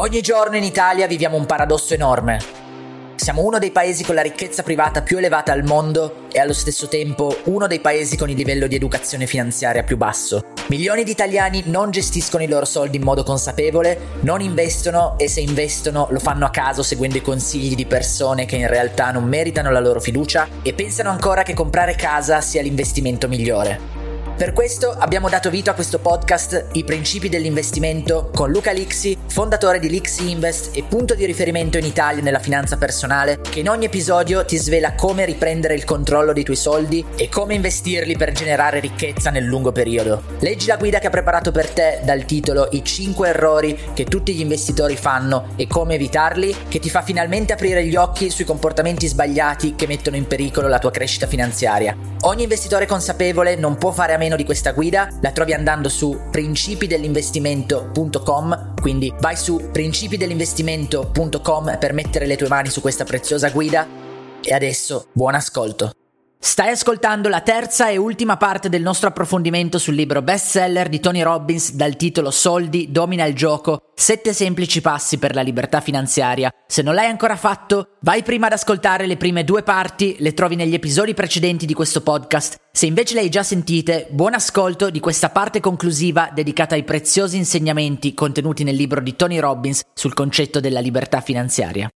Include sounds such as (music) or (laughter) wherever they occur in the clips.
Ogni giorno in Italia viviamo un paradosso enorme. Siamo uno dei paesi con la ricchezza privata più elevata al mondo e allo stesso tempo uno dei paesi con il livello di educazione finanziaria più basso. Milioni di italiani non gestiscono i loro soldi in modo consapevole, non investono e se investono lo fanno a caso seguendo i consigli di persone che in realtà non meritano la loro fiducia e pensano ancora che comprare casa sia l'investimento migliore. Per questo abbiamo dato vita a questo podcast I principi dell'investimento con Luca Lixi, fondatore di Lixi Invest e punto di riferimento in Italia nella finanza personale, che in ogni episodio ti svela come riprendere il controllo dei tuoi soldi e come investirli per generare ricchezza nel lungo periodo. Leggi la guida che ha preparato per te dal titolo I 5 errori che tutti gli investitori fanno e come evitarli, che ti fa finalmente aprire gli occhi sui comportamenti sbagliati che mettono in pericolo la tua crescita finanziaria. Ogni investitore consapevole non può fare a meno di questa guida, la trovi andando su principidellinvestimento.com, quindi vai su principidellinvestimento.com per mettere le tue mani su questa preziosa guida e adesso buon ascolto. Stai ascoltando la terza e ultima parte del nostro approfondimento sul libro bestseller di Tony Robbins dal titolo Soldi, domina il gioco, sette semplici passi per la libertà finanziaria. Se non l'hai ancora fatto, vai prima ad ascoltare le prime due parti, le trovi negli episodi precedenti di questo podcast. Se invece le hai già sentite, buon ascolto di questa parte conclusiva dedicata ai preziosi insegnamenti contenuti nel libro di Tony Robbins sul concetto della libertà finanziaria.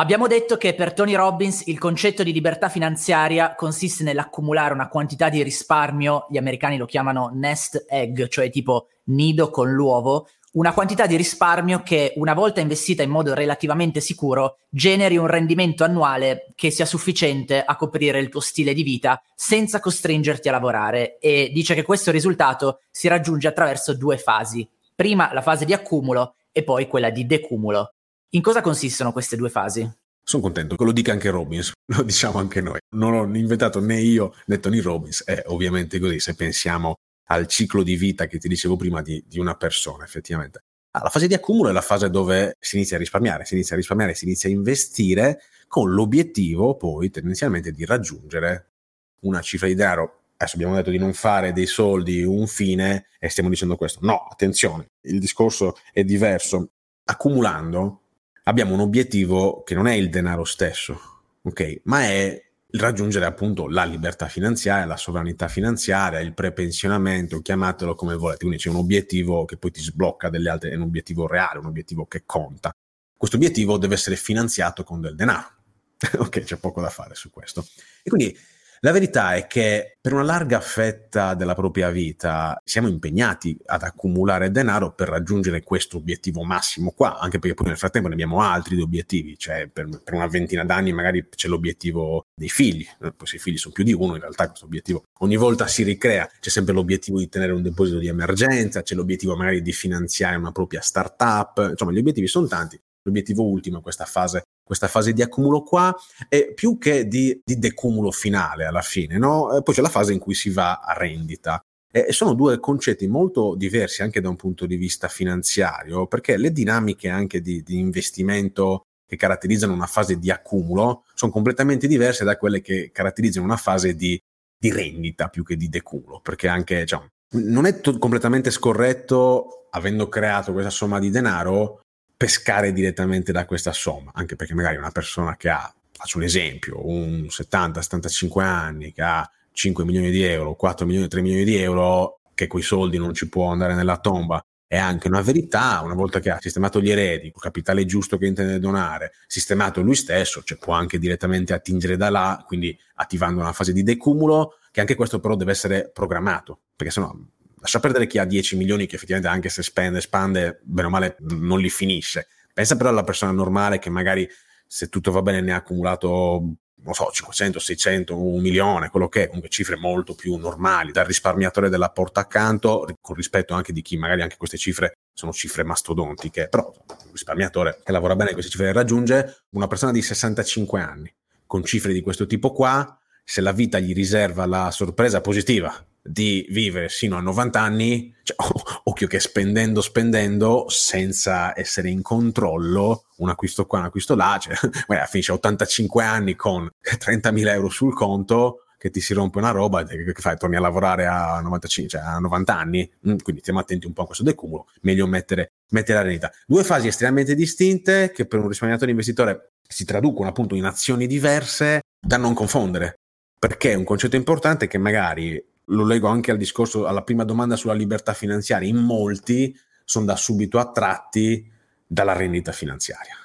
Abbiamo detto che per Tony Robbins il concetto di libertà finanziaria consiste nell'accumulare una quantità di risparmio, gli americani lo chiamano nest egg, cioè tipo nido con l'uovo, una quantità di risparmio che una volta investita in modo relativamente sicuro generi un rendimento annuale che sia sufficiente a coprire il tuo stile di vita senza costringerti a lavorare e dice che questo risultato si raggiunge attraverso due fasi. Prima la fase di accumulo e poi quella di decumulo. In cosa consistono queste due fasi? Sono contento che lo dica anche Robbins, (laughs) lo diciamo anche noi. Non l'ho inventato né io né Tony Robbins, è ovviamente così se pensiamo al ciclo di vita che ti dicevo prima di, di una persona, effettivamente. Ah, la fase di accumulo è la fase dove si inizia a risparmiare, si inizia a risparmiare, si inizia a investire con l'obiettivo poi tendenzialmente di raggiungere una cifra di denaro. Adesso abbiamo detto di non fare dei soldi un fine e stiamo dicendo questo. No, attenzione, il discorso è diverso. Accumulando abbiamo un obiettivo che non è il denaro stesso, ok? Ma è raggiungere appunto la libertà finanziaria, la sovranità finanziaria, il prepensionamento, chiamatelo come volete. Quindi c'è un obiettivo che poi ti sblocca delle altre, è un obiettivo reale, un obiettivo che conta. Questo obiettivo deve essere finanziato con del denaro. (laughs) ok, c'è poco da fare su questo. E quindi la verità è che per una larga fetta della propria vita siamo impegnati ad accumulare denaro per raggiungere questo obiettivo massimo qua, anche perché poi nel frattempo ne abbiamo altri di obiettivi, cioè per, per una ventina d'anni magari c'è l'obiettivo dei figli, poi se i figli sono più di uno in realtà questo obiettivo ogni volta si ricrea, c'è sempre l'obiettivo di tenere un deposito di emergenza, c'è l'obiettivo magari di finanziare una propria startup, insomma gli obiettivi sono tanti, l'obiettivo ultimo è questa fase questa fase di accumulo qua, e più che di, di decumulo finale alla fine, no? Eh, poi c'è la fase in cui si va a rendita. E sono due concetti molto diversi anche da un punto di vista finanziario, perché le dinamiche anche di, di investimento che caratterizzano una fase di accumulo sono completamente diverse da quelle che caratterizzano una fase di, di rendita più che di decumulo, perché anche diciamo, non è t- completamente scorretto, avendo creato questa somma di denaro, pescare direttamente da questa somma, anche perché magari una persona che ha, faccio un esempio, un 70-75 anni, che ha 5 milioni di euro, 4 milioni, 3 milioni di euro, che quei soldi non ci può andare nella tomba, è anche una verità, una volta che ha sistemato gli eredi, il capitale giusto che intende donare, sistemato lui stesso, cioè può anche direttamente attingere da là, quindi attivando una fase di decumulo, che anche questo però deve essere programmato, perché sennò lascia perdere chi ha 10 milioni che effettivamente anche se spende, spande, bene o male non li finisce. Pensa però alla persona normale che magari se tutto va bene ne ha accumulato non so, 500, 600, un milione, quello che è, comunque cifre molto più normali, dal risparmiatore della porta accanto, con rispetto anche di chi magari anche queste cifre sono cifre mastodontiche, però un risparmiatore che lavora bene queste cifre le raggiunge, una persona di 65 anni, con cifre di questo tipo qua, se la vita gli riserva la sorpresa positiva di vivere sino a 90 anni, cioè, occhio che spendendo, spendendo, senza essere in controllo, un acquisto qua, un acquisto là, cioè, (laughs) beh, finisce a 85 anni con 30.000 euro sul conto, che ti si rompe una roba, che, fai? Torni a lavorare a 95, cioè a 90 anni, mm, quindi stiamo attenti un po' a questo decumulo, meglio mettere, mettere la rendita. Due fasi estremamente distinte che per un risparmiatore investitore si traducono appunto in azioni diverse da non confondere, perché un concetto importante è che magari lo leggo anche al discorso, alla prima domanda sulla libertà finanziaria, in molti sono da subito attratti dalla rendita finanziaria,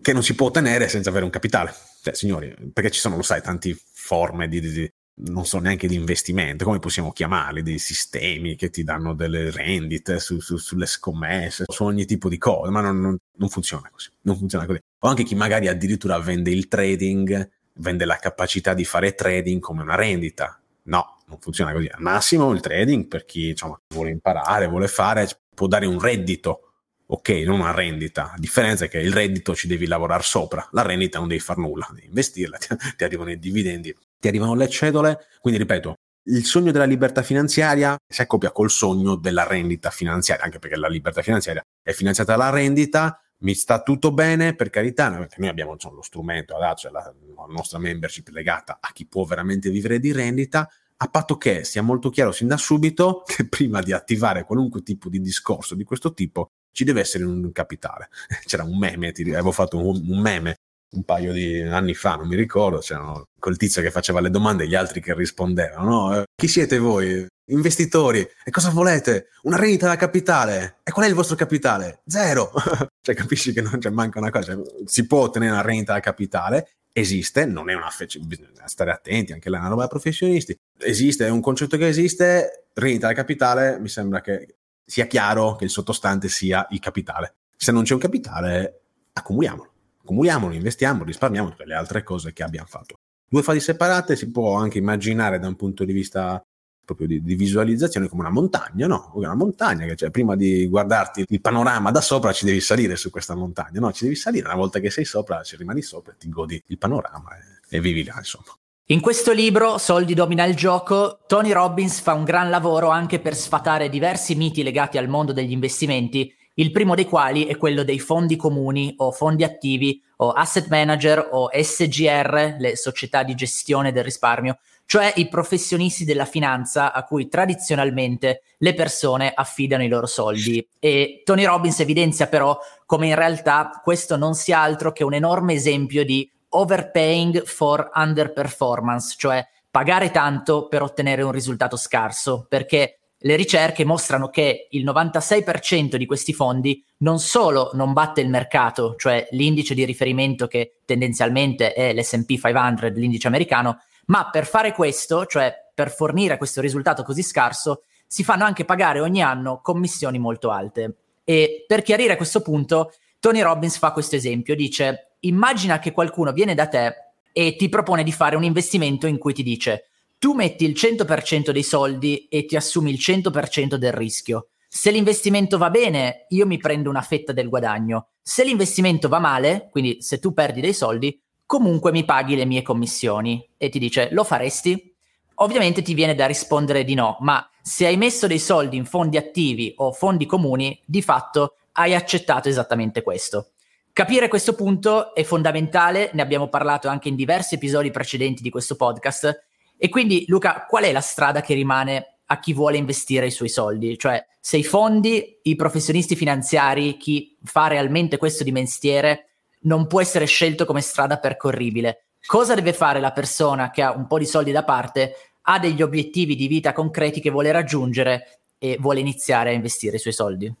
che non si può ottenere senza avere un capitale. Cioè, signori, perché ci sono, lo sai, tante forme di, di, di non so neanche di investimento, come possiamo chiamarli, dei sistemi che ti danno delle rendite su, su, sulle scommesse, su ogni tipo di cose, ma non, non, non, funziona così, non funziona così. O anche chi magari addirittura vende il trading, vende la capacità di fare trading come una rendita. No, non funziona così. Al massimo il trading per chi insomma, vuole imparare, vuole fare, può dare un reddito ok, non una rendita. La differenza è che il reddito ci devi lavorare sopra, la rendita non devi fare nulla, devi investirla, (laughs) ti, ti, arrivano i dividendi, ti arrivano le cedole. Quindi ripeto, il sogno della libertà finanziaria si accoppia col sogno della rendita finanziaria, anche perché la libertà finanziaria è finanziata dalla rendita. Mi sta tutto bene, per carità, noi abbiamo insomma, lo strumento adatto, cioè la, la nostra membership legata a chi può veramente vivere di rendita, a patto che sia molto chiaro sin da subito (laughs) che prima di attivare qualunque tipo di discorso di questo tipo ci deve essere un capitale. (laughs) C'era un meme, ti, avevo fatto un, un meme un paio di anni fa, non mi ricordo, c'erano quel tizio che faceva le domande e gli altri che rispondevano, no? Eh, chi siete voi? Investitori? E cosa volete? Una rendita da capitale? E qual è il vostro capitale? Zero! (laughs) cioè capisci che non c'è manca una cosa, cioè, si può ottenere una rendita da capitale, esiste, non è una fece, bisogna stare attenti, anche là è roba da professionisti, esiste, è un concetto che esiste, rendita da capitale, mi sembra che sia chiaro che il sottostante sia il capitale. Se non c'è un capitale, accumuliamolo. Accumuliamolo, investiamo, risparmiamo tutte le altre cose che abbiamo fatto. Due fasi separate si può anche immaginare da un punto di vista proprio di, di, visualizzazione come una montagna, no? Una montagna che cioè, prima di guardarti il panorama da sopra ci devi salire su questa montagna, no? Ci devi salire, una volta che sei sopra ci rimani sopra, ti godi il panorama e, e vivi là, insomma. In questo libro, Soldi domina il gioco, Tony Robbins fa un gran lavoro anche per sfatare diversi miti legati al mondo degli investimenti, il primo dei quali è quello dei fondi comuni o fondi attivi o asset manager o SGR, le società di gestione del risparmio, cioè i professionisti della finanza a cui tradizionalmente le persone affidano i loro soldi. E Tony Robbins evidenzia però come in realtà questo non sia altro che un enorme esempio di overpaying for underperformance, cioè pagare tanto per ottenere un risultato scarso, perché le ricerche mostrano che il 96% di questi fondi non solo non batte il mercato, cioè l'indice di riferimento che tendenzialmente è l'SP 500, l'indice americano, ma per fare questo, cioè per fornire questo risultato così scarso, si fanno anche pagare ogni anno commissioni molto alte. E per chiarire questo punto, Tony Robbins fa questo esempio, dice immagina che qualcuno viene da te e ti propone di fare un investimento in cui ti dice tu metti il 100% dei soldi e ti assumi il 100% del rischio. Se l'investimento va bene, io mi prendo una fetta del guadagno. Se l'investimento va male, quindi se tu perdi dei soldi, comunque mi paghi le mie commissioni. E ti dice, lo faresti? Ovviamente ti viene da rispondere di no, ma se hai messo dei soldi in fondi attivi o fondi comuni, di fatto hai accettato esattamente questo. Capire questo punto è fondamentale, ne abbiamo parlato anche in diversi episodi precedenti di questo podcast. E quindi, Luca, qual è la strada che rimane a chi vuole investire i suoi soldi? Cioè, se i fondi, i professionisti finanziari, chi fa realmente questo di mestiere, non può essere scelto come strada percorribile. Cosa deve fare la persona che ha un po' di soldi da parte, ha degli obiettivi di vita concreti che vuole raggiungere e vuole iniziare a investire i suoi soldi?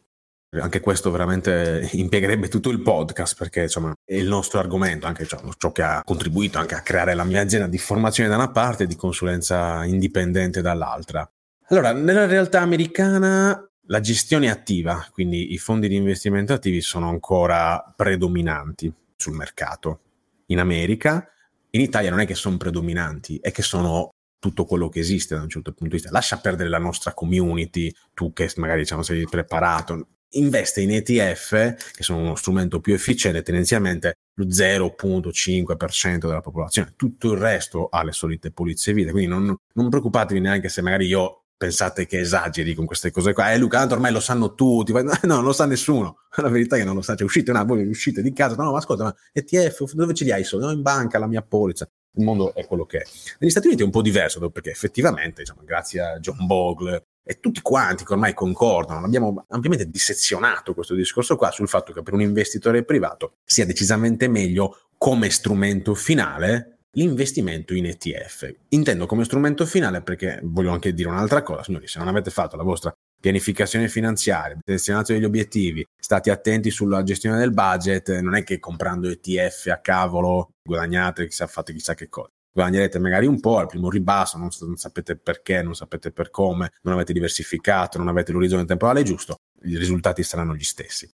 Anche questo veramente impiegherebbe tutto il podcast perché insomma è il nostro argomento, anche ciò, ciò, che ha contribuito anche a creare la mia azienda di formazione da una parte e di consulenza indipendente dall'altra. Allora, nella realtà americana la gestione attiva, quindi i fondi di investimento attivi sono ancora predominanti sul mercato. In America, in Italia non è che sono predominanti, è che sono tutto quello che esiste da un certo punto di vista. Lascia perdere la nostra community, tu che magari diciamo sei preparato, investe in ETF, che sono uno strumento più efficiente, tendenzialmente lo 0.5% della popolazione. Tutto il resto ha le solite pulizie vita, quindi non, non preoccupatevi neanche se magari io pensate che esageri con queste cose qua. Eh Luca, tanto ormai lo sanno tutti. (laughs) No, non lo sa nessuno. (laughs) La verità è che non lo sa. Cioè, uscite, no, voi uscite di casa. No, ma ascolta, ma ETF, dove ce li hai i soldi? No, in banca, la mia polizza. il mondo è quello che è. Negli Stati Uniti è un po' diverso perché effettivamente, diciamo, grazie a John Bogle e tutti quanti che ormai concordano, abbiamo ampiamente dissezionato questo discorso qua sul fatto che per un investitore privato sia decisamente meglio come strumento finale l'investimento in ETF. Intendo come strumento finale perché voglio anche dire un'altra cosa, signori, se non avete fatto la vostra pianificazione finanziaria, selezionato degli obiettivi, state attenti sulla gestione del budget, non è che comprando ETF a cavolo guadagnate chissà, fate chissà che cosa. Guadagnerete magari un po' al primo ribasso, non, non sapete perché, non sapete per come, non avete diversificato, non avete l'orizzonte temporale giusto, i risultati saranno gli stessi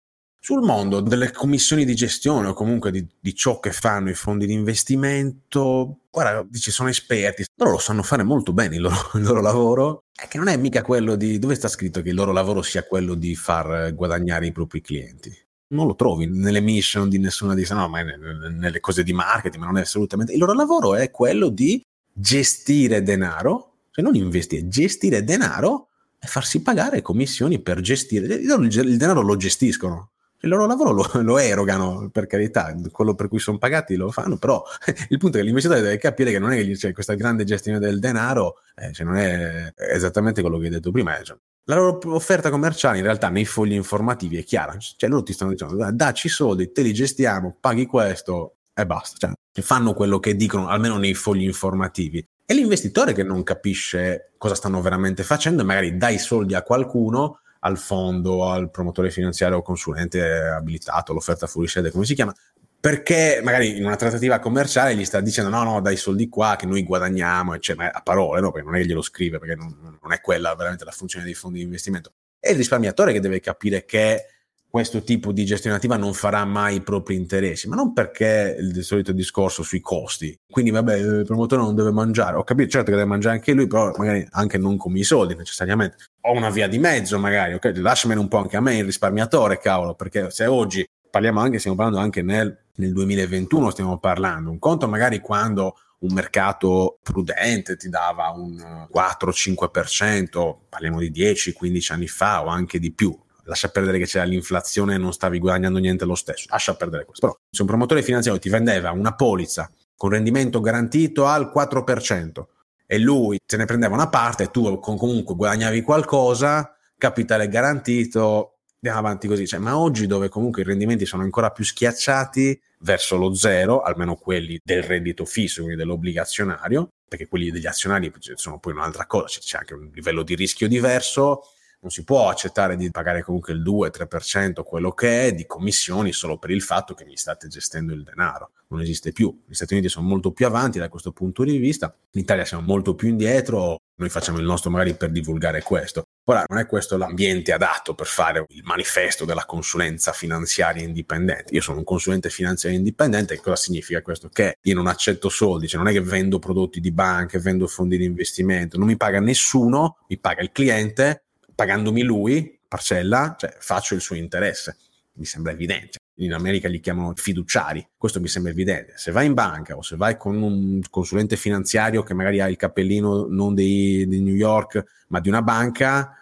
sul mondo delle commissioni di gestione o comunque di, di, ciò che fanno i fondi di investimento, guarda, dici sono esperti, loro lo sanno fare molto bene il loro, (laughs) il loro, lavoro, è che non è mica quello di, dove sta scritto che il loro lavoro sia quello di far guadagnare i propri clienti? Non lo trovi nelle mission di nessuna di no, ma nelle cose di marketing, ma non è assolutamente. Il loro lavoro è quello di gestire denaro, cioè non investire, gestire denaro e farsi pagare commissioni per gestire. Il denaro lo gestiscono, il loro lavoro lo, (laughs) lo, erogano, per carità, quello per cui sono pagati lo fanno, però (laughs) il punto è che l'investitore deve capire che non è che c'è questa grande gestione del denaro, eh, cioè non è esattamente quello che hai detto prima. Cioè, la loro offerta commerciale in realtà nei fogli informativi è chiara, cioè loro ti stanno dicendo dacci soldi, te li gestiamo, paghi questo e basta, cioè fanno quello che dicono almeno nei fogli informativi. E l'investitore che non capisce cosa stanno veramente facendo e magari dai soldi a qualcuno al fondo, al promotore finanziario o consulente abilitato, l'offerta fuori sede, come si chiama, perché magari in una trattativa commerciale gli sta dicendo no, no, dai soldi qua che noi guadagniamo, cioè, ma a parole, no? perché non è che glielo scrive, perché non, non è quella veramente la funzione dei fondi di investimento. È il risparmiatore che deve capire che questo tipo di gestione attiva non farà mai i propri interessi, ma non perché il solito discorso sui costi. Quindi, vabbè, il promotore non deve mangiare. Ho capito, certo che deve mangiare anche lui, però magari anche non come i soldi necessariamente. Ho una via di mezzo, magari, ok? Lasciamene un po' anche a me il risparmiatore, cavolo, perché se oggi parliamo anche, stiamo parlando anche nel, nel 2021, stiamo parlando, un conto magari quando un mercato prudente ti dava un 4-5%, parliamo di 10-15 anni fa o anche di più lascia perdere che c'era l'inflazione e non stavi guadagnando niente lo stesso, lascia perdere questo. Però se un promotore finanziario ti vendeva una polizza con rendimento garantito al 4% e lui se ne prendeva una parte e tu comunque guadagnavi qualcosa, capitale garantito, andiamo avanti così. Cioè, ma oggi dove comunque i rendimenti sono ancora più schiacciati verso lo zero, almeno quelli del reddito fisso, quindi dell'obbligazionario, perché quelli degli azionari sono poi un'altra cosa, c'è anche un livello di rischio diverso, non si può accettare di pagare comunque il 2-3% quello che è di commissioni solo per il fatto che mi state gestendo il denaro. Non esiste più. Gli Stati Uniti sono molto più avanti da questo punto di vista, in Italia siamo molto più indietro, noi facciamo il nostro magari per divulgare questo. Ora, non è questo l'ambiente adatto per fare il manifesto della consulenza finanziaria indipendente. Io sono un consulente finanziario indipendente, cosa significa questo? Che io non accetto soldi, cioè non è che vendo prodotti di banche, vendo fondi di investimento, non mi paga nessuno, mi paga il cliente pagandomi lui, parcella, cioè faccio il suo interesse. Mi sembra evidente. In America li chiamano fiduciari, questo mi sembra evidente. Se vai in banca o se vai con un consulente finanziario che magari ha il cappellino non di, di New York, ma di una banca,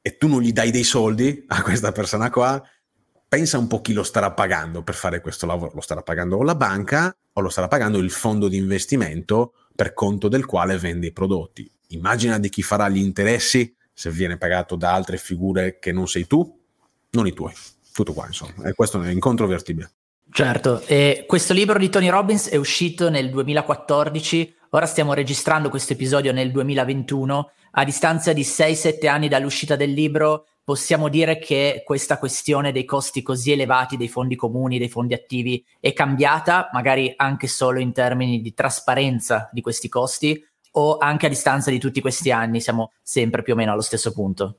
e tu non gli dai dei soldi a questa persona qua, pensa un po' chi lo starà pagando per fare questo lavoro. Lo starà pagando la banca o lo starà pagando il fondo di investimento per conto del quale vende i prodotti. Immagina di chi farà gli interessi se viene pagato da altre figure che non sei tu, non i tuoi. Tutto qua, insomma. E questo è incontrovertibile. Certo, e questo libro di Tony Robbins è uscito nel 2014, ora stiamo registrando questo episodio nel 2021, a distanza di 6-7 anni dall'uscita del libro possiamo dire che questa questione dei costi così elevati dei fondi comuni, dei fondi attivi è cambiata, magari anche solo in termini di trasparenza di questi costi, o anche a distanza di tutti questi anni siamo sempre più o meno allo stesso punto?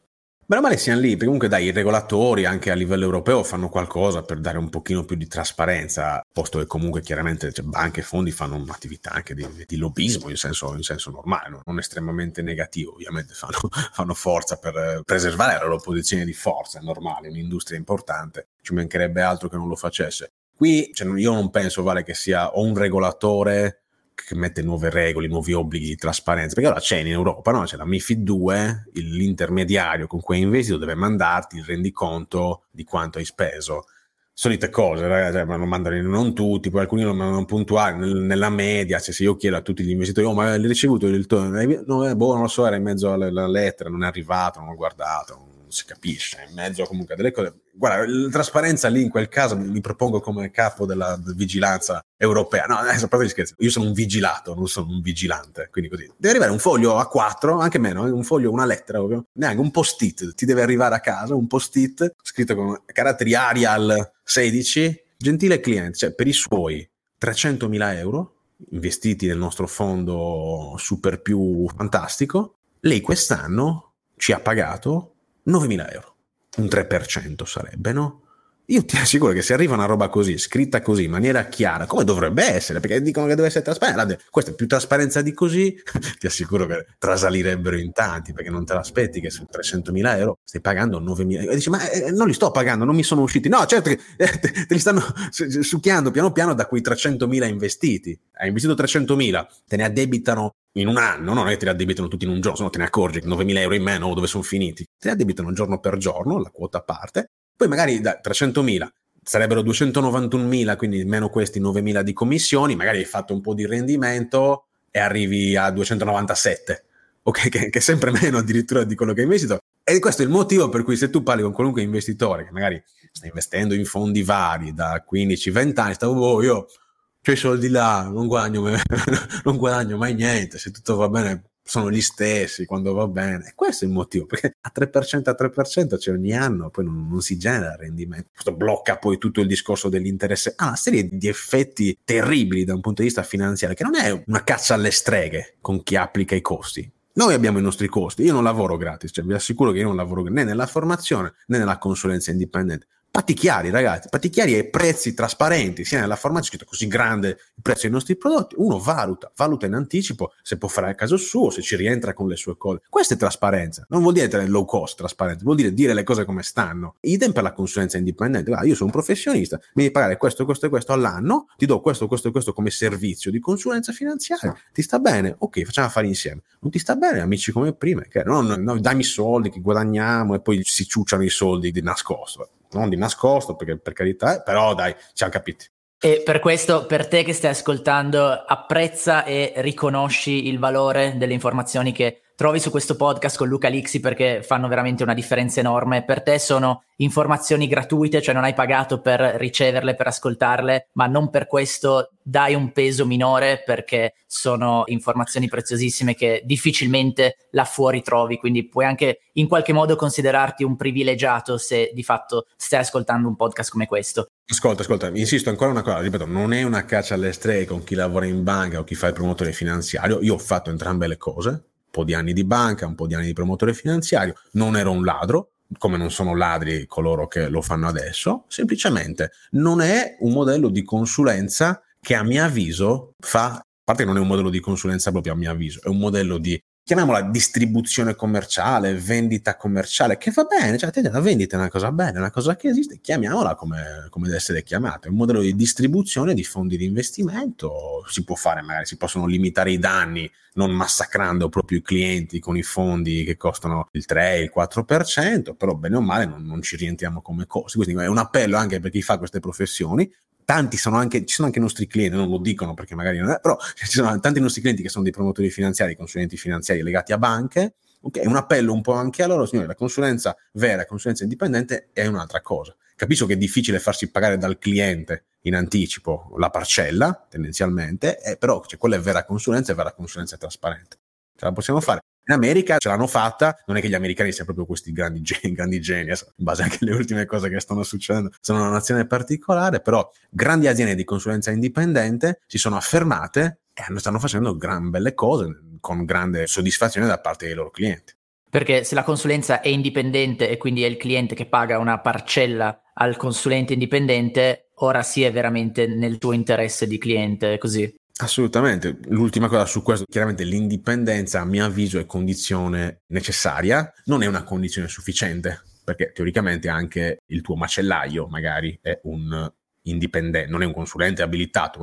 Meno male siamo lì, perché comunque dai, i regolatori anche a livello europeo fanno qualcosa per dare un pochino più di trasparenza, posto che comunque chiaramente cioè, banche e fondi fanno un'attività anche di, di lobbismo in senso, in senso normale, no? non estremamente negativo, ovviamente fanno, (laughs) fanno, forza per preservare la loro posizione di forza, è normale, un'industria importante, ci mancherebbe altro che non lo facesse. Qui cioè, io non penso, Vale, che sia o un regolatore che mette nuove regole, nuovi obblighi di trasparenza, perché ora c'è in Europa, no? c'è la MIFID 2, l'intermediario con cui hai investito deve mandarti il rendiconto di quanto hai speso. solite cose, ragazzi, cioè, non mandano non tutti, poi alcuni non mandano puntuali, nella media, cioè se io chiedo a tutti gli investitori, oh ma hai ricevuto il tuo, no, eh, boh, non lo so, era in mezzo alla, alla lettera, non è arrivato, non ho guardato, non si capisce, in mezzo comunque a delle cose. Guarda, la trasparenza lì in quel caso mi, propongo come capo della, vigilanza europea. No, adesso a parte di scherzi, io sono un vigilato, non sono un vigilante, quindi così. Deve arrivare un foglio a 4, anche meno, eh, un foglio, una lettera, ovvio, neanche un post-it, ti deve arrivare a casa un post-it scritto con caratteri Arial 16, gentile cliente, cioè per i suoi 300.000 euro investiti nel nostro fondo super più fantastico, lei quest'anno ci ha pagato 9.000 euro. Un 3% sarebbe, no? Io ti assicuro che se arriva una roba così, scritta così, in maniera chiara, come dovrebbe essere, perché dicono che deve essere trasparente, questa è più trasparenza di così, (laughs) ti assicuro che trasalirebbero in tanti, perché non te l'aspetti che su 300.000 euro stai pagando 9.000 euro. E dici, ma eh, non li sto pagando, non mi sono usciti. No, certo che (laughs) eh, te, li stanno succhiando piano piano da quei 300.000 investiti. Hai investito 300.000, te ne addebitano in un anno, non è che te li addebitano tutti in un giorno, se no te ne accorgi che 9.000 euro in meno dove sono finiti. Te li addebitano giorno per giorno, la quota a parte, poi magari da 300.000 sarebbero 291.000, quindi meno questi 9.000 di commissioni, magari hai fatto un po' di rendimento e arrivi a 297, ok? (laughs) Che, che, è sempre meno addirittura di quello che hai investito. E questo è il motivo per cui se tu parli con qualunque investitore che magari sta investendo in fondi vari da 15-20 anni, stavo, oh, io ho i soldi là, non guadagno, (laughs) non guadagno mai niente, se tutto va bene sono gli stessi quando va bene. E questo è il motivo, perché a 3% a 3% c'è ogni anno, poi non, non, si genera rendimento. Questo blocca poi tutto il discorso dell'interesse. Ha una serie di effetti terribili da un punto di vista finanziario, che non è una caccia alle streghe con chi applica i costi. Noi abbiamo i nostri costi, io non lavoro gratis, cioè vi assicuro che io non lavoro né nella formazione né nella consulenza indipendente patti chiari, ragazzi, patti chiari e prezzi trasparenti, sia nella formazione scritto così grande il prezzo dei nostri prodotti, uno valuta, valuta in anticipo se può fare a caso suo, se ci rientra con le sue cose. Questa è trasparenza, non vuol dire essere low cost trasparenza, vuol dire dire le cose come stanno. Idem per la consulenza indipendente, guarda, io sono un professionista, mi devi pagare questo, questo e questo all'anno, ti do questo, questo e questo come servizio di consulenza finanziaria, ti sta bene? Ok, facciamo affari insieme. Non ti sta bene, amici come prima, che no, no, no, dammi i soldi che guadagniamo e poi si ciucciano i soldi di nascosto non di nascosto, perché per carità, però dai, ci siamo capiti. E per questo, per te che stai ascoltando, apprezza e riconosci il valore delle informazioni che trovi su questo podcast con Luca Lixi perché fanno veramente una differenza enorme. Per te sono informazioni gratuite, cioè non hai pagato per riceverle, per ascoltarle, ma non per questo dai un peso minore perché sono informazioni preziosissime che difficilmente là fuori trovi, quindi puoi anche in qualche modo considerarti un privilegiato se di fatto stai ascoltando un podcast come questo. Ascolta, ascolta, insisto ancora una cosa, ripeto, non è una caccia alle streghe con chi lavora in banca o chi fa il promotore finanziario, io ho fatto entrambe le cose, po' di anni di banca, un po' di anni di promotore finanziario, non ero un ladro, come non sono ladri coloro che lo fanno adesso, semplicemente non è un modello di consulenza che a mio avviso fa, a parte che non è un modello di consulenza proprio a mio avviso, è un modello di chiamiamola distribuzione commerciale, vendita commerciale, che va bene, cioè la vendita è una cosa bella, è una cosa che esiste, chiamiamola come, come deve essere chiamata, è un modello di distribuzione di fondi di investimento, si può fare, magari si possono limitare i danni non massacrando proprio i clienti con i fondi che costano il 3, il 4%, però bene o male non, non ci rientriamo come costi, quindi è un appello anche per chi fa queste professioni, tanti sono anche, ci sono anche i nostri clienti, non lo dicono perché magari non è, però ci sono tanti nostri clienti che sono dei promotori finanziari, consulenti finanziari legati a banche. Ok, un appello un po' anche a loro, signori, la consulenza vera, la consulenza indipendente è un'altra cosa. Capisco che è difficile farsi pagare dal cliente in anticipo la parcella, tendenzialmente, eh, però cioè, quella è vera consulenza e vera consulenza trasparente. Ce la possiamo fare. In America ce l'hanno fatta, non è che gli americani siano proprio questi grandi geni, (laughs) grandi geni, in base anche alle ultime cose che stanno succedendo, sono una nazione particolare, però grandi aziende di consulenza indipendente si sono affermate e stanno facendo gran belle cose con grande soddisfazione da parte dei loro clienti. Perché se la consulenza è indipendente e quindi è il cliente che paga una parcella al consulente indipendente, ora sì è veramente nel tuo interesse di cliente, così. Assolutamente. L'ultima cosa su questo, chiaramente l'indipendenza a mio avviso è condizione necessaria, non è una condizione sufficiente, perché teoricamente anche il tuo macellaio magari è un indipendente, non è un consulente abilitato,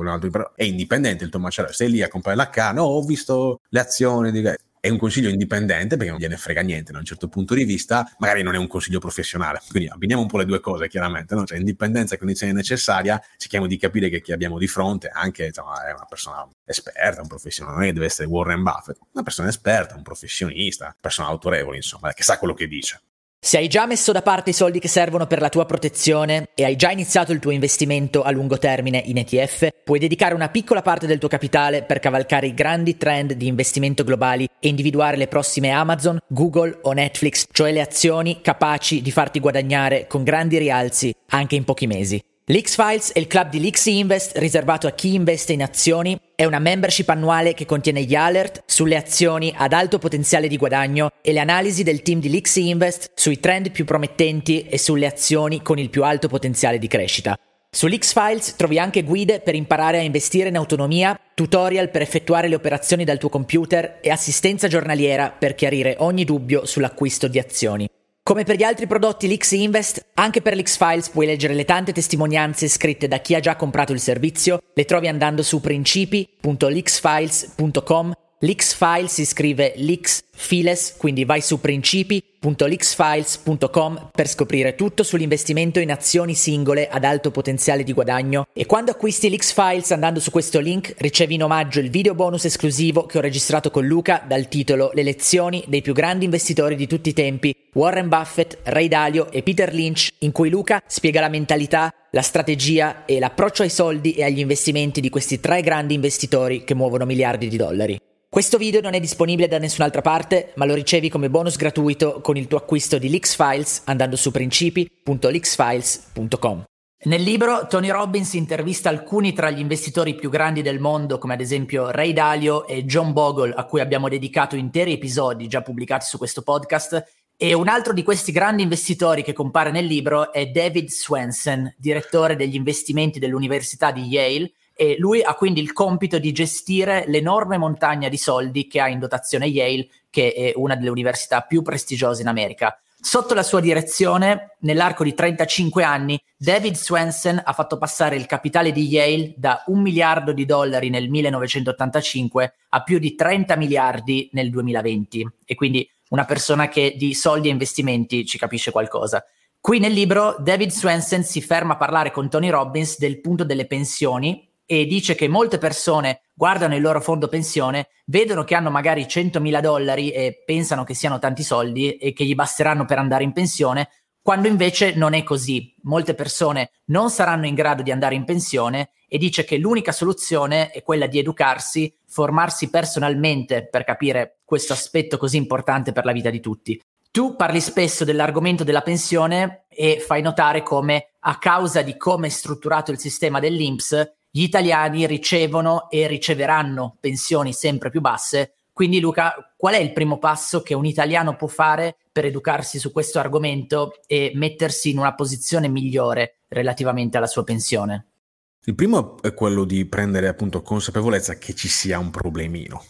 è indipendente il tuo macellaio, sei lì a comprare la carne, oh, ho visto le azioni, di... è un consiglio indipendente perché non gliene frega niente da un certo punto di vista, magari non è un consiglio professionale. Quindi abbiniamo un po' le due cose, chiaramente, no? Cioè indipendenza e condizione necessaria, cerchiamo di capire che chi abbiamo di fronte anche insomma, è una persona esperta, un professionista, non è che deve essere Warren Buffett, una persona esperta, un professionista, una persona autorevole, insomma, che sa quello che dice. Se hai già messo da parte i soldi che servono per la tua protezione e hai già iniziato il tuo investimento a lungo termine in ETF, puoi dedicare una piccola parte del tuo capitale per cavalcare i grandi trend di investimento globali e individuare le prossime Amazon, Google o Netflix, cioè le azioni capaci di farti guadagnare con grandi rialzi anche in pochi mesi. L'X-Files è il club di l'X Invest riservato a chi investe in azioni. È una membership annuale che contiene gli alert sulle azioni ad alto potenziale di guadagno e le analisi del team di l'X Invest sui trend più promettenti e sulle azioni con il più alto potenziale di crescita. Sull'X-Files trovi anche guide per imparare a investire in autonomia, tutorial per effettuare le operazioni dal tuo computer e assistenza giornaliera per chiarire ogni dubbio sull'acquisto di azioni. Come per gli altri prodotti l'X Invest, anche per l'X Files puoi leggere le tante testimonianze scritte da chi ha già comprato il servizio, le trovi andando su principi.lxfiles.com. L'X Files si scrive l'X Files, quindi vai su principi.lxfiles.com per scoprire tutto sull'investimento in azioni singole ad alto potenziale di guadagno e quando acquisti l'X Files andando su questo link ricevi in omaggio il video bonus esclusivo che ho registrato con Luca dal titolo Le lezioni dei più grandi investitori di tutti i tempi, Warren Buffett, Ray Dalio e Peter Lynch, in cui Luca spiega la mentalità, la strategia e l'approccio ai soldi e agli investimenti di questi tre grandi investitori che muovono miliardi di dollari. Questo video non è disponibile da nessun'altra parte, ma lo ricevi come bonus gratuito con il tuo acquisto di Lixfiles andando su principi.lixfiles.com. Nel libro Tony Robbins intervista alcuni tra gli investitori più grandi del mondo, come ad esempio Ray Dalio e John Bogle, a cui abbiamo dedicato interi episodi già pubblicati su questo podcast. E un altro di questi grandi investitori che compare nel libro è David Swensen, direttore degli investimenti dell'Università di Yale, e lui ha quindi il compito di gestire l'enorme montagna di soldi che ha in dotazione Yale, che è una delle università più prestigiose in America. Sotto la sua direzione, nell'arco di 35 anni, David Swensen ha fatto passare il capitale di Yale da un miliardo di dollari nel 1985 a più di 30 miliardi nel 2020. E quindi una persona che di soldi e investimenti ci capisce qualcosa. Qui nel libro David Swensen si ferma a parlare con Tony Robbins del punto delle pensioni e dice che molte persone guardano il loro fondo pensione, vedono che hanno magari 100.000 dollari e pensano che siano tanti soldi e che gli basteranno per andare in pensione, quando invece non è così. Molte persone non saranno in grado di andare in pensione e dice che l'unica soluzione è quella di educarsi, formarsi personalmente per capire questo aspetto così importante per la vita di tutti. Tu parli spesso dell'argomento della pensione e fai notare come a causa di come è strutturato il sistema dell'INPS gli italiani ricevono e riceveranno pensioni sempre più basse. Quindi Luca, qual è il primo passo che un italiano può fare per educarsi su questo argomento e mettersi in una posizione migliore relativamente alla sua pensione? Il primo è quello di prendere appunto consapevolezza che ci sia un problemino.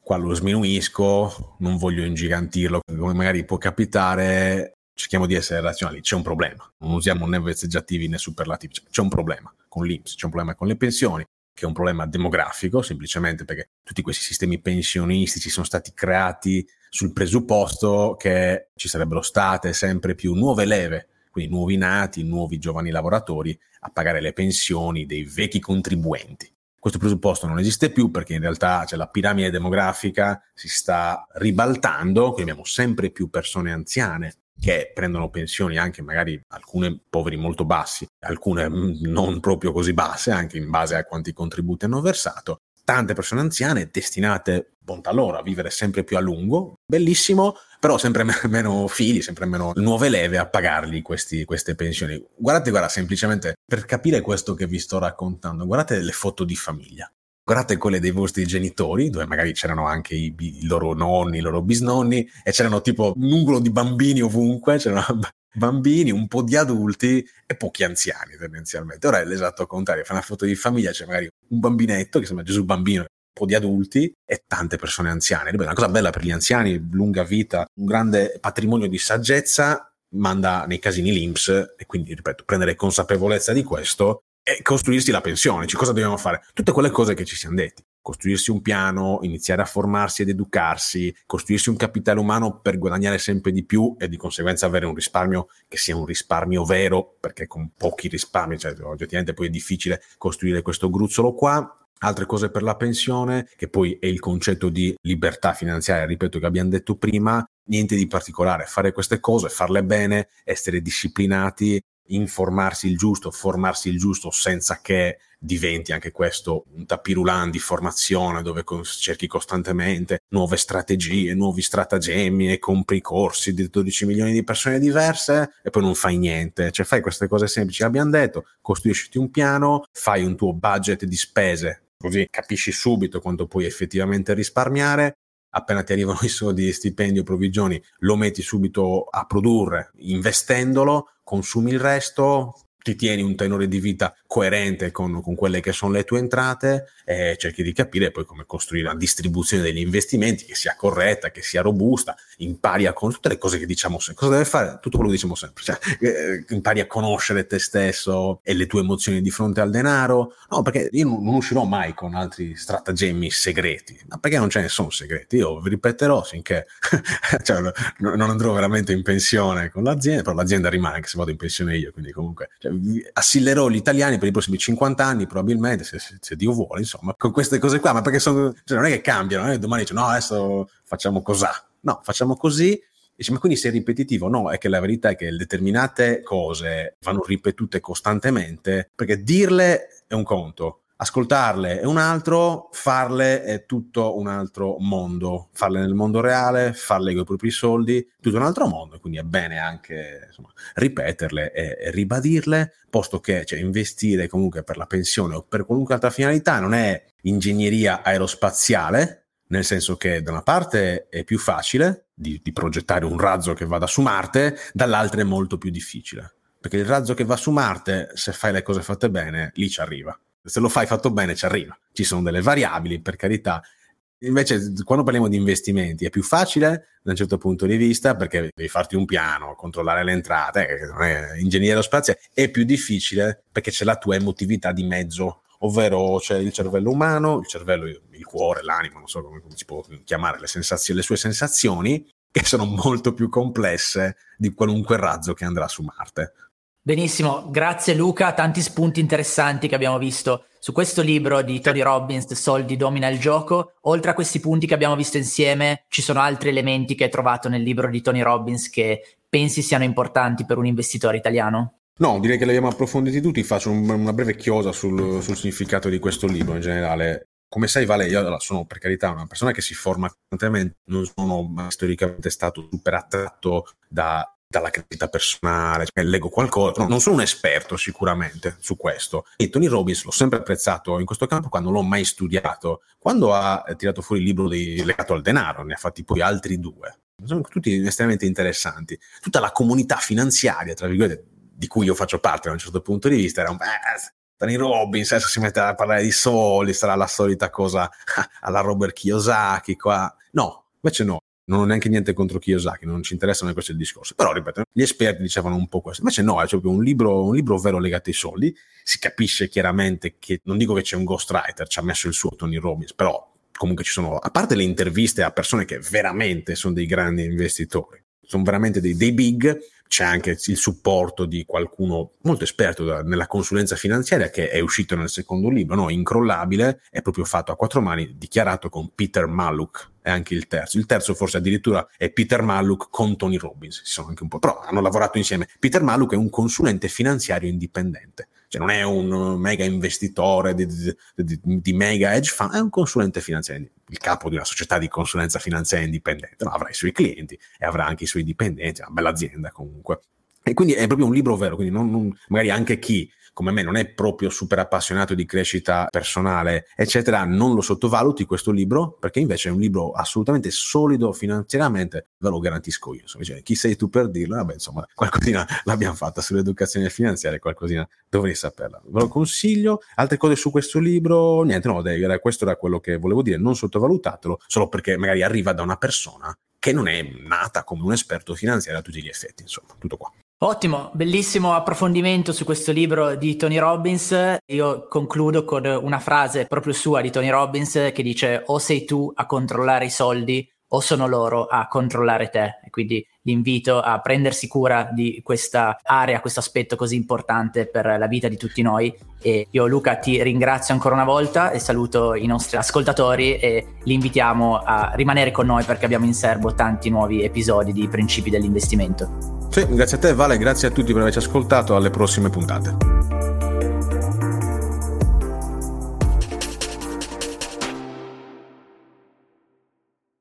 Qua lo sminuisco, non voglio ingigantirlo, come magari può capitare, cerchiamo di essere razionali, c'è un problema. Non usiamo né vezzeggiativi né superlativi, c'è un problema con l'Inps, c'è un problema con le pensioni, che è un problema demografico, semplicemente perché tutti questi sistemi pensionistici sono stati creati sul presupposto che ci sarebbero state sempre più nuove leve, quindi nuovi nati, nuovi giovani lavoratori a pagare le pensioni dei vecchi contribuenti. Questo presupposto non esiste più perché in realtà cioè, la piramide demografica si sta ribaltando, quindi abbiamo sempre più persone anziane che prendono pensioni anche magari alcune poveri molto bassi, alcune mm, non proprio così basse, anche in base a quanti contributi hanno versato. Tante persone anziane destinate, bontà loro, a vivere sempre più a lungo, bellissimo, però sempre (laughs) meno figli, sempre meno nuove leve a pagargli questi, queste pensioni. Guardate, guarda, semplicemente per capire questo che vi sto raccontando, guardate le foto di famiglia guardate quelle dei vostri genitori, dove magari c'erano anche i, i, loro nonni, i loro bisnonni, e c'erano tipo un numero di bambini ovunque, c'erano (laughs) bambini, un po' di adulti e pochi anziani tendenzialmente. Ora è l'esatto contrario, fa una foto di famiglia, c'è magari un bambinetto che sembra Gesù bambino, un po' di adulti e tante persone anziane. È una cosa bella per gli anziani, lunga vita, un grande patrimonio di saggezza, manda nei casini l'Inps e quindi, ripeto, prendere consapevolezza di questo e costruirsi la pensione. Cioè, cosa dobbiamo fare? Tutte quelle cose che ci siamo detti. costruirsi un piano, iniziare a formarsi ed educarsi, costruirsi un capitale umano per guadagnare sempre di più e di conseguenza avere un risparmio che sia un risparmio vero, perché con pochi risparmi, cioè oggettivamente poi è difficile costruire questo gruzzolo qua. Altre cose per la pensione, che poi è il concetto di libertà finanziaria, ripeto, che abbiamo detto prima, niente di particolare, fare queste cose, farle bene, essere disciplinati, informarsi il giusto, formarsi il giusto senza che diventi anche questo un tapirulan di formazione dove cerchi costantemente nuove strategie, nuovi stratagemmi e compri corsi di 12 milioni di persone diverse e poi non fai niente. Cioè fai queste cose semplici, abbiamo detto, costruisci un piano, fai un tuo budget di spese, così capisci subito quanto puoi effettivamente risparmiare appena ti arrivano (laughs) i soldi di stipendio, provvigioni, lo metti subito a produrre. Investendolo, consumi il resto, ti tieni un tenore di vita coerente con, con, quelle che sono le tue entrate e cerchi di capire poi come costruire una distribuzione degli investimenti che sia corretta, che sia robusta, impari a con tutte le cose che diciamo sempre. Cosa deve fare? Tutto quello che diciamo sempre, cioè, eh, impari a conoscere te stesso e le tue emozioni di fronte al denaro. No, perché io non, non uscirò mai con altri stratagemmi segreti, ma perché non ce ne sono segreti? Io vi ripeterò finché (laughs) cioè, non andrò veramente in pensione con l'azienda, però l'azienda rimane anche se vado in pensione io, quindi comunque cioè, assillerò gli italiani per i prossimi 50 anni, probabilmente, se, se, se Dio vuole, insomma, con queste cose qua, ma perché sono, cioè non è che cambiano, eh? domani dice no, adesso facciamo cos'ha. No, facciamo così. Dice, ma quindi sei ripetitivo? No, è che la verità è che determinate cose vanno ripetute costantemente, perché dirle è un conto, ascoltarle è un altro, farle è tutto un altro mondo, farle nel mondo reale, farle con i propri soldi, tutto un altro mondo, quindi è bene anche insomma, ripeterle e, e, ribadirle, posto che cioè, investire comunque per la pensione o per qualunque altra finalità non è ingegneria aerospaziale, nel senso che da una parte è più facile di, di progettare un razzo che vada su Marte, dall'altra è molto più difficile. Perché il razzo che va su Marte, se fai le cose fatte bene, lì ci arriva se lo fai fatto bene ci arriva. Ci sono delle variabili, per carità. Invece, quando parliamo di investimenti, è più facile da un certo punto di vista perché devi farti un piano, controllare le entrate, è ingegnere spaziale, è più difficile perché c'è la tua emotività di mezzo, ovvero c'è il cervello umano, il cervello, il cuore, l'anima, non so come, si può chiamare, le, sensazioni, le sue sensazioni, che sono molto più complesse di qualunque razzo che andrà su Marte. Benissimo, grazie Luca, tanti spunti interessanti che abbiamo visto su questo libro di Tony Robbins, Soldi domina il gioco. Oltre a questi punti che abbiamo visto insieme, ci sono altri elementi che hai trovato nel libro di Tony Robbins che pensi siano importanti per un investitore italiano? No, direi che li abbiamo approfonditi tutti, faccio un, una breve chiosa sul, sul significato di questo libro in generale come sai Vale, io sono per carità una persona che si forma costantemente, non sono storicamente stato super attratto da dalla crescita personale, cioè, leggo qualcosa, no, non sono un esperto sicuramente su questo. E Tony Robbins l'ho sempre apprezzato in questo campo quando l'ho mai studiato, quando ha tirato fuori il libro di, legato al denaro, ne ha fatti poi altri due. Sono tutti estremamente interessanti. Tutta la comunità finanziaria, tra virgolette, di cui io faccio parte da un certo punto di vista, era un beh, Tony Robbins adesso si mette a parlare di soldi, sarà la solita cosa (laughs) alla Robert Kiyosaki qua. No, invece no, non ho neanche niente contro Kiyosaki, non ci interessa neanche questo il discorso. Però, ripeto, gli esperti dicevano un po' questo. Invece no, è proprio un libro, un libro vero legato ai soldi. Si capisce chiaramente che, non dico che c'è un ghostwriter, ci ha messo il suo Tony Robbins, però comunque ci sono, a parte le interviste a persone che veramente sono dei grandi investitori, sono veramente dei, dei big, c'è anche il supporto di qualcuno molto esperto nella consulenza finanziaria che è uscito nel secondo libro, no? Incrollabile, è proprio fatto a quattro mani, dichiarato con Peter Maluk, è anche il terzo. Il terzo forse addirittura è Peter Maluk con Tony Robbins, si sono anche un po', però hanno lavorato insieme. Peter Maluk è un consulente finanziario indipendente cioè non è un mega investitore di, di, di, mega hedge fund, è un consulente finanziario, il capo di una società di consulenza finanziaria indipendente, no, avrà i suoi clienti e avrà anche i suoi dipendenti, è una bella azienda comunque. E quindi è proprio un libro vero, quindi non, non, magari anche chi come me non è proprio super appassionato di crescita personale, eccetera, non lo sottovaluti questo libro, perché invece è un libro assolutamente solido finanziariamente, ve lo garantisco io. Insomma, cioè, chi sei tu per dirlo? Vabbè, insomma, qualcosina (laughs) l'abbiamo fatta sull'educazione finanziaria, qualcosina dovrei saperla. Ve lo consiglio. Altre cose su questo libro? Niente, no, dai, questo era quello che volevo dire, non sottovalutatelo, solo perché magari arriva da una persona che non è nata come un esperto finanziario a tutti gli effetti, insomma, tutto qua. Ottimo, bellissimo approfondimento su questo libro di Tony Robbins. Io concludo con una frase proprio sua di Tony Robbins che dice o sei tu a controllare i soldi o sono loro a controllare te. E quindi l'invito a prendersi cura di questa area, questo aspetto così importante per la vita di tutti noi. E io Luca ti ringrazio ancora una volta e saluto i nostri ascoltatori e li invitiamo a rimanere con noi perché abbiamo in serbo tanti nuovi episodi di Principi dell'investimento. Sì, grazie a te Vale, grazie a tutti per averci ascoltato, alle prossime puntate.